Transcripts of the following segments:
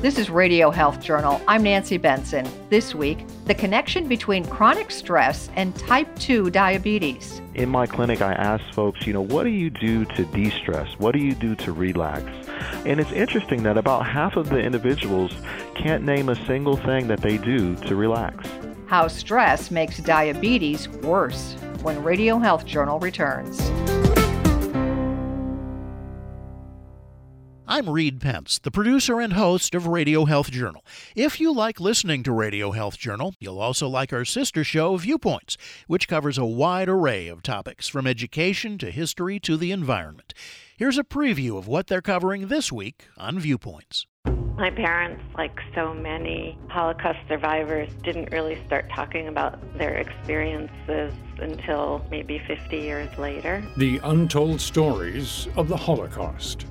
This is Radio Health Journal. I'm Nancy Benson. This week, the connection between chronic stress and type 2 diabetes. In my clinic, I ask folks, you know, what do you do to de stress? What do you do to relax? And it's interesting that about half of the individuals can't name a single thing that they do to relax. How stress makes diabetes worse when Radio Health Journal returns. I'm Reed Pence, the producer and host of Radio Health Journal. If you like listening to Radio Health Journal, you'll also like our sister show, Viewpoints, which covers a wide array of topics from education to history to the environment. Here's a preview of what they're covering this week on Viewpoints. My parents, like so many Holocaust survivors, didn't really start talking about their experiences until maybe 50 years later. The untold stories of the Holocaust.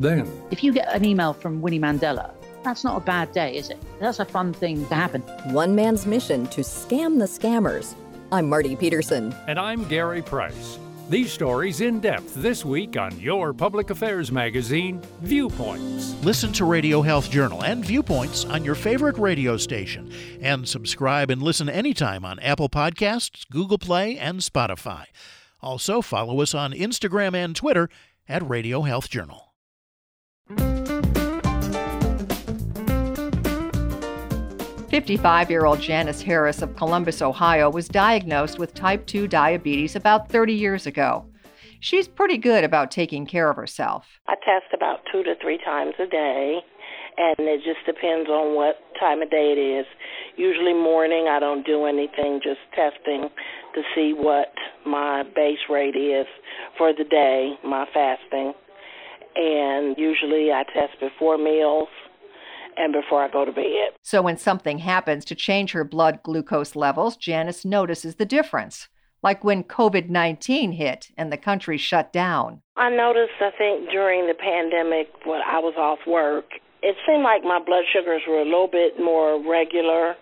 Then, if you get an email from Winnie Mandela, that's not a bad day, is it? That's a fun thing to happen. One man's mission to scam the scammers. I'm Marty Peterson. And I'm Gary Price. These stories in depth this week on your public affairs magazine, Viewpoints. Listen to Radio Health Journal and Viewpoints on your favorite radio station. And subscribe and listen anytime on Apple Podcasts, Google Play, and Spotify. Also, follow us on Instagram and Twitter at Radio Health Journal. 55 year old Janice Harris of Columbus, Ohio, was diagnosed with type 2 diabetes about 30 years ago. She's pretty good about taking care of herself. I test about two to three times a day, and it just depends on what time of day it is. Usually, morning, I don't do anything, just testing to see what my base rate is for the day, my fasting. And usually, I test before meals and before I go to bed. So when something happens to change her blood glucose levels, Janice notices the difference. Like when COVID 19 hit and the country shut down. I noticed, I think, during the pandemic when I was off work, it seemed like my blood sugars were a little bit more regular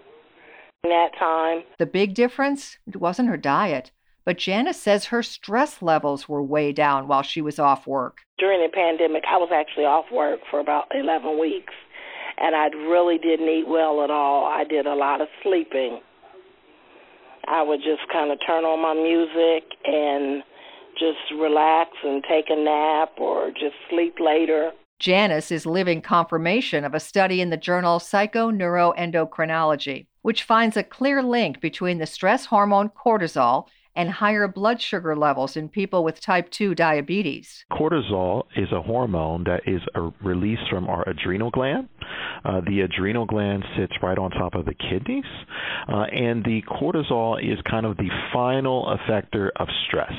in that time. The big difference? It wasn't her diet. But Janice says her stress levels were way down while she was off work. During the pandemic, I was actually off work for about 11 weeks and I really didn't eat well at all. I did a lot of sleeping. I would just kind of turn on my music and just relax and take a nap or just sleep later. Janice is living confirmation of a study in the journal Psychoneuroendocrinology, which finds a clear link between the stress hormone cortisol and higher blood sugar levels in people with type 2 diabetes. Cortisol is a hormone that is released from our adrenal gland. Uh, the adrenal gland sits right on top of the kidneys, uh, and the cortisol is kind of the final effector of stress.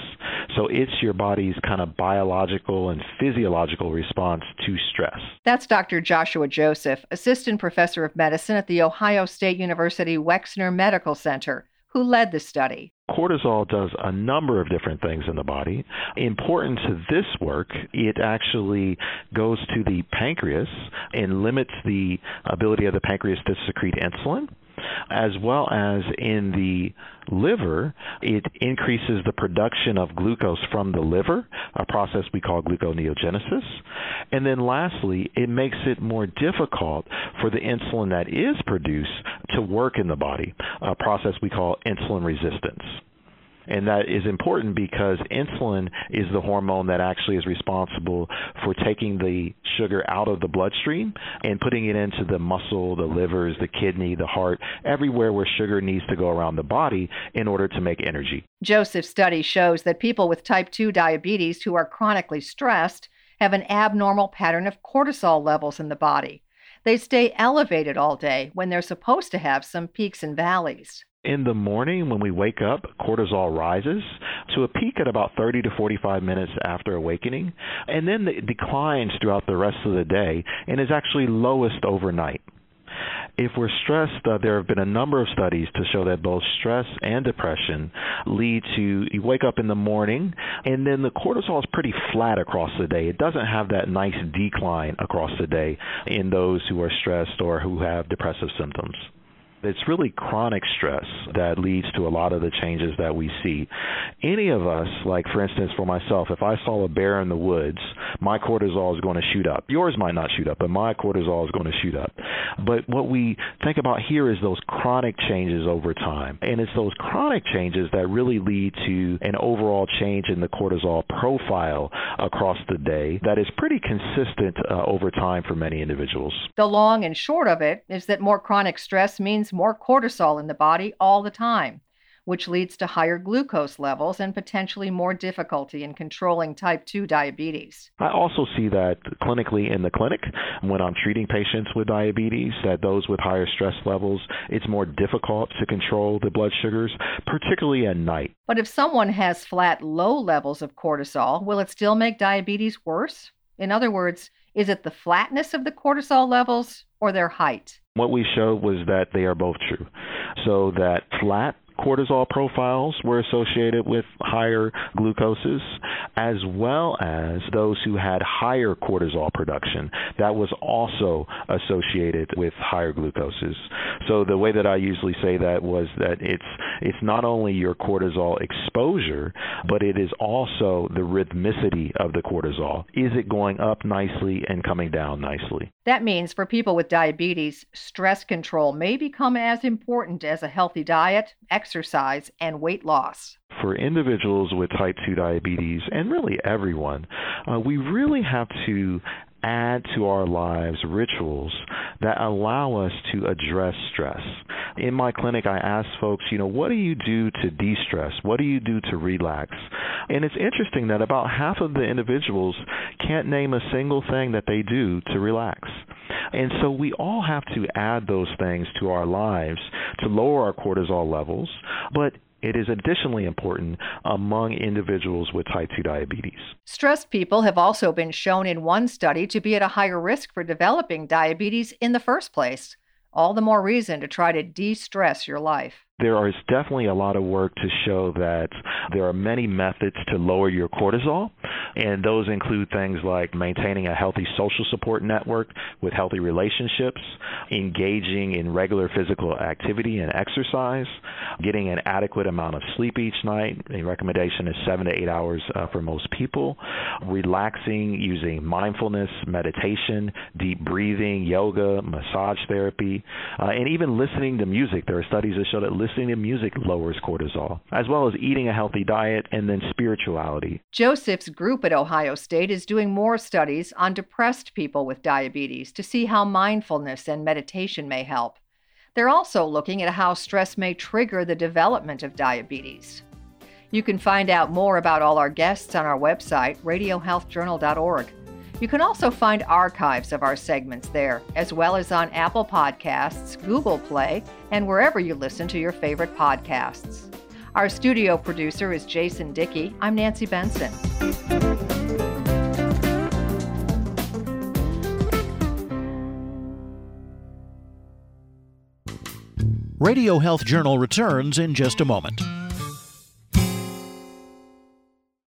So it's your body's kind of biological and physiological response to stress. That's Dr. Joshua Joseph, assistant professor of medicine at the Ohio State University Wexner Medical Center who led the study. Cortisol does a number of different things in the body. Important to this work, it actually goes to the pancreas and limits the ability of the pancreas to secrete insulin as well as in the liver, it increases the production of glucose from the liver, a process we call gluconeogenesis. And then lastly, it makes it more difficult for the insulin that is produced to work in the body, a process we call insulin resistance. And that is important because insulin is the hormone that actually is responsible for taking the sugar out of the bloodstream and putting it into the muscle, the livers, the kidney, the heart, everywhere where sugar needs to go around the body in order to make energy. Joseph's study shows that people with type 2 diabetes who are chronically stressed have an abnormal pattern of cortisol levels in the body. They stay elevated all day when they're supposed to have some peaks and valleys. In the morning, when we wake up, cortisol rises to a peak at about 30 to 45 minutes after awakening, and then it declines throughout the rest of the day and is actually lowest overnight. If we're stressed, uh, there have been a number of studies to show that both stress and depression lead to you wake up in the morning and then the cortisol is pretty flat across the day. It doesn't have that nice decline across the day in those who are stressed or who have depressive symptoms. It's really chronic stress that leads to a lot of the changes that we see. Any of us, like for instance, for myself, if I saw a bear in the woods, my cortisol is going to shoot up. Yours might not shoot up, but my cortisol is going to shoot up. But what we think about here is those chronic changes over time. And it's those chronic changes that really lead to an overall change in the cortisol profile across the day that is pretty consistent uh, over time for many individuals. The long and short of it is that more chronic stress means more cortisol in the body all the time which leads to higher glucose levels and potentially more difficulty in controlling type 2 diabetes. I also see that clinically in the clinic when I'm treating patients with diabetes, that those with higher stress levels, it's more difficult to control the blood sugars, particularly at night. But if someone has flat low levels of cortisol, will it still make diabetes worse? In other words, is it the flatness of the cortisol levels or their height? What we showed was that they are both true. So that flat cortisol profiles were associated with higher glucoses, as well as those who had higher cortisol production. That was also associated with higher glucoses. So the way that I usually say that was that it's it's not only your cortisol exposure, but it is also the rhythmicity of the cortisol. Is it going up nicely and coming down nicely? That means for people with diabetes, stress control may become as important as a healthy diet, exercise, and weight loss. For individuals with type 2 diabetes, and really everyone, uh, we really have to add to our lives rituals that allow us to address stress. In my clinic, I ask folks, you know, what do you do to de stress? What do you do to relax? And it's interesting that about half of the individuals can't name a single thing that they do to relax. And so we all have to add those things to our lives to lower our cortisol levels. But it is additionally important among individuals with type 2 diabetes. Stressed people have also been shown in one study to be at a higher risk for developing diabetes in the first place. All the more reason to try to de stress your life there is definitely a lot of work to show that there are many methods to lower your cortisol, and those include things like maintaining a healthy social support network with healthy relationships, engaging in regular physical activity and exercise, getting an adequate amount of sleep each night. The recommendation is seven to eight hours uh, for most people, relaxing using mindfulness, meditation, deep breathing, yoga, massage therapy, uh, and even listening to music. There are studies that show that listening to music lowers cortisol, as well as eating a healthy diet and then spirituality. Joseph's group at Ohio State is doing more studies on depressed people with diabetes to see how mindfulness and meditation may help. They're also looking at how stress may trigger the development of diabetes. You can find out more about all our guests on our website, radiohealthjournal.org. You can also find archives of our segments there, as well as on Apple Podcasts, Google Play, and wherever you listen to your favorite podcasts. Our studio producer is Jason Dickey. I'm Nancy Benson. Radio Health Journal returns in just a moment.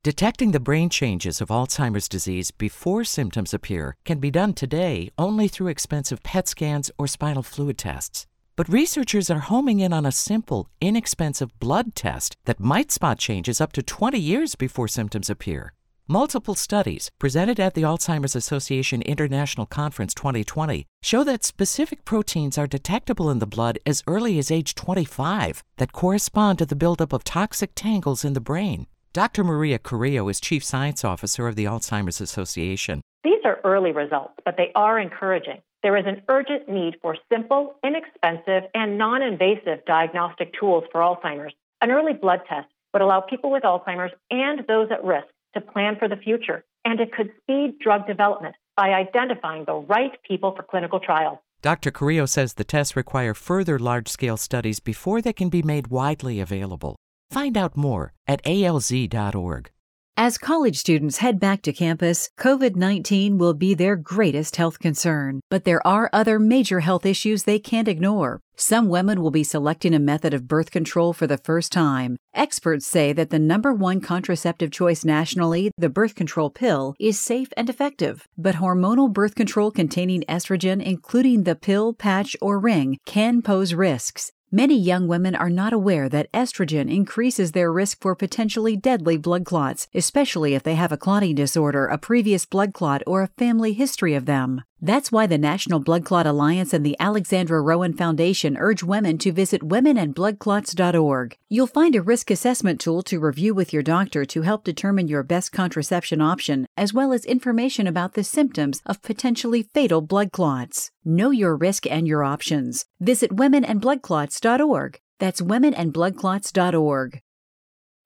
Detecting the brain changes of Alzheimer's disease before symptoms appear can be done today only through expensive PET scans or spinal fluid tests. But researchers are homing in on a simple, inexpensive blood test that might spot changes up to 20 years before symptoms appear. Multiple studies presented at the Alzheimer's Association International Conference 2020 show that specific proteins are detectable in the blood as early as age 25 that correspond to the buildup of toxic tangles in the brain. Dr. Maria Carrillo is Chief Science Officer of the Alzheimer's Association. These are early results, but they are encouraging. There is an urgent need for simple, inexpensive, and non invasive diagnostic tools for Alzheimer's. An early blood test would allow people with Alzheimer's and those at risk to plan for the future, and it could speed drug development by identifying the right people for clinical trials. Dr. Carrillo says the tests require further large scale studies before they can be made widely available. Find out more at alz.org. As college students head back to campus, COVID 19 will be their greatest health concern. But there are other major health issues they can't ignore Some women will be selecting a method of birth control for the first time. Experts say that the number one contraceptive choice nationally, the birth control pill, is safe and effective. But hormonal birth control containing estrogen, including the pill, patch, or ring, can pose risks. Many young women are not aware that estrogen increases their risk for potentially deadly blood clots, especially if they have a clotting disorder, a previous blood clot, or a family history of them. That's why the National Blood Clot Alliance and the Alexandra Rowan Foundation urge women to visit womenandbloodclots.org. You'll find a risk assessment tool to review with your doctor to help determine your best contraception option, as well as information about the symptoms of potentially fatal blood clots. Know your risk and your options. Visit womenandbloodclots.org. That's womenandbloodclots.org.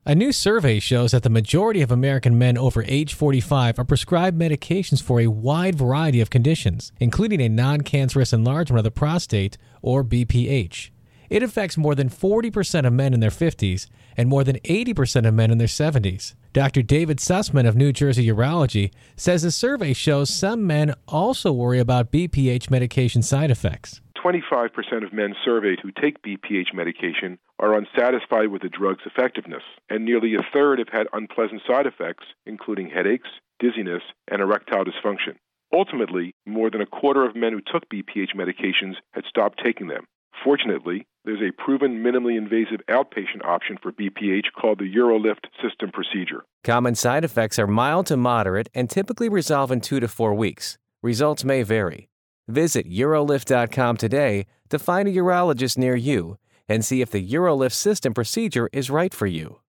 A new survey shows that the majority of American men over age 45 are prescribed medications for a wide variety of conditions, including a non cancerous enlargement of the prostate, or BPH. It affects more than 40% of men in their 50s and more than 80% of men in their 70s. Dr. David Sussman of New Jersey Urology says the survey shows some men also worry about BPH medication side effects. 25% of men surveyed who take BPH medication are unsatisfied with the drug's effectiveness, and nearly a third have had unpleasant side effects, including headaches, dizziness, and erectile dysfunction. Ultimately, more than a quarter of men who took BPH medications had stopped taking them. Fortunately, there's a proven minimally invasive outpatient option for BPH called the UroLift system procedure. Common side effects are mild to moderate and typically resolve in two to four weeks. Results may vary. Visit UroLift.com today to find a urologist near you and see if the UroLift system procedure is right for you.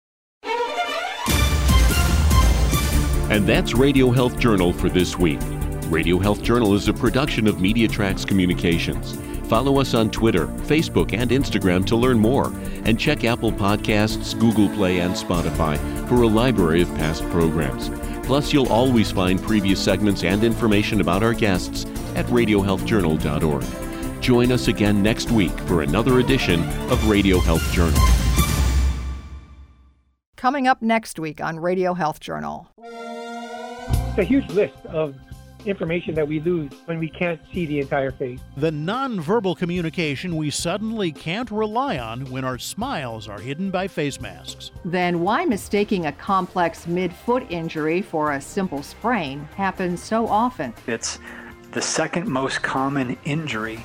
And that's Radio Health Journal for this week. Radio Health Journal is a production of MediaTracks Communications. Follow us on Twitter, Facebook, and Instagram to learn more, and check Apple Podcasts, Google Play, and Spotify for a library of past programs. Plus, you'll always find previous segments and information about our guests at radiohealthjournal.org. Join us again next week for another edition of Radio Health Journal. Coming up next week on Radio Health Journal. It's a huge list of information that we lose when we can't see the entire face. The nonverbal communication we suddenly can't rely on when our smiles are hidden by face masks. Then why mistaking a complex mid-foot injury for a simple sprain happens so often? It's the second most common injury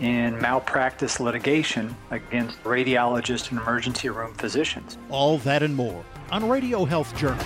in malpractice litigation against radiologists and emergency room physicians. All that and more on Radio Health Journal.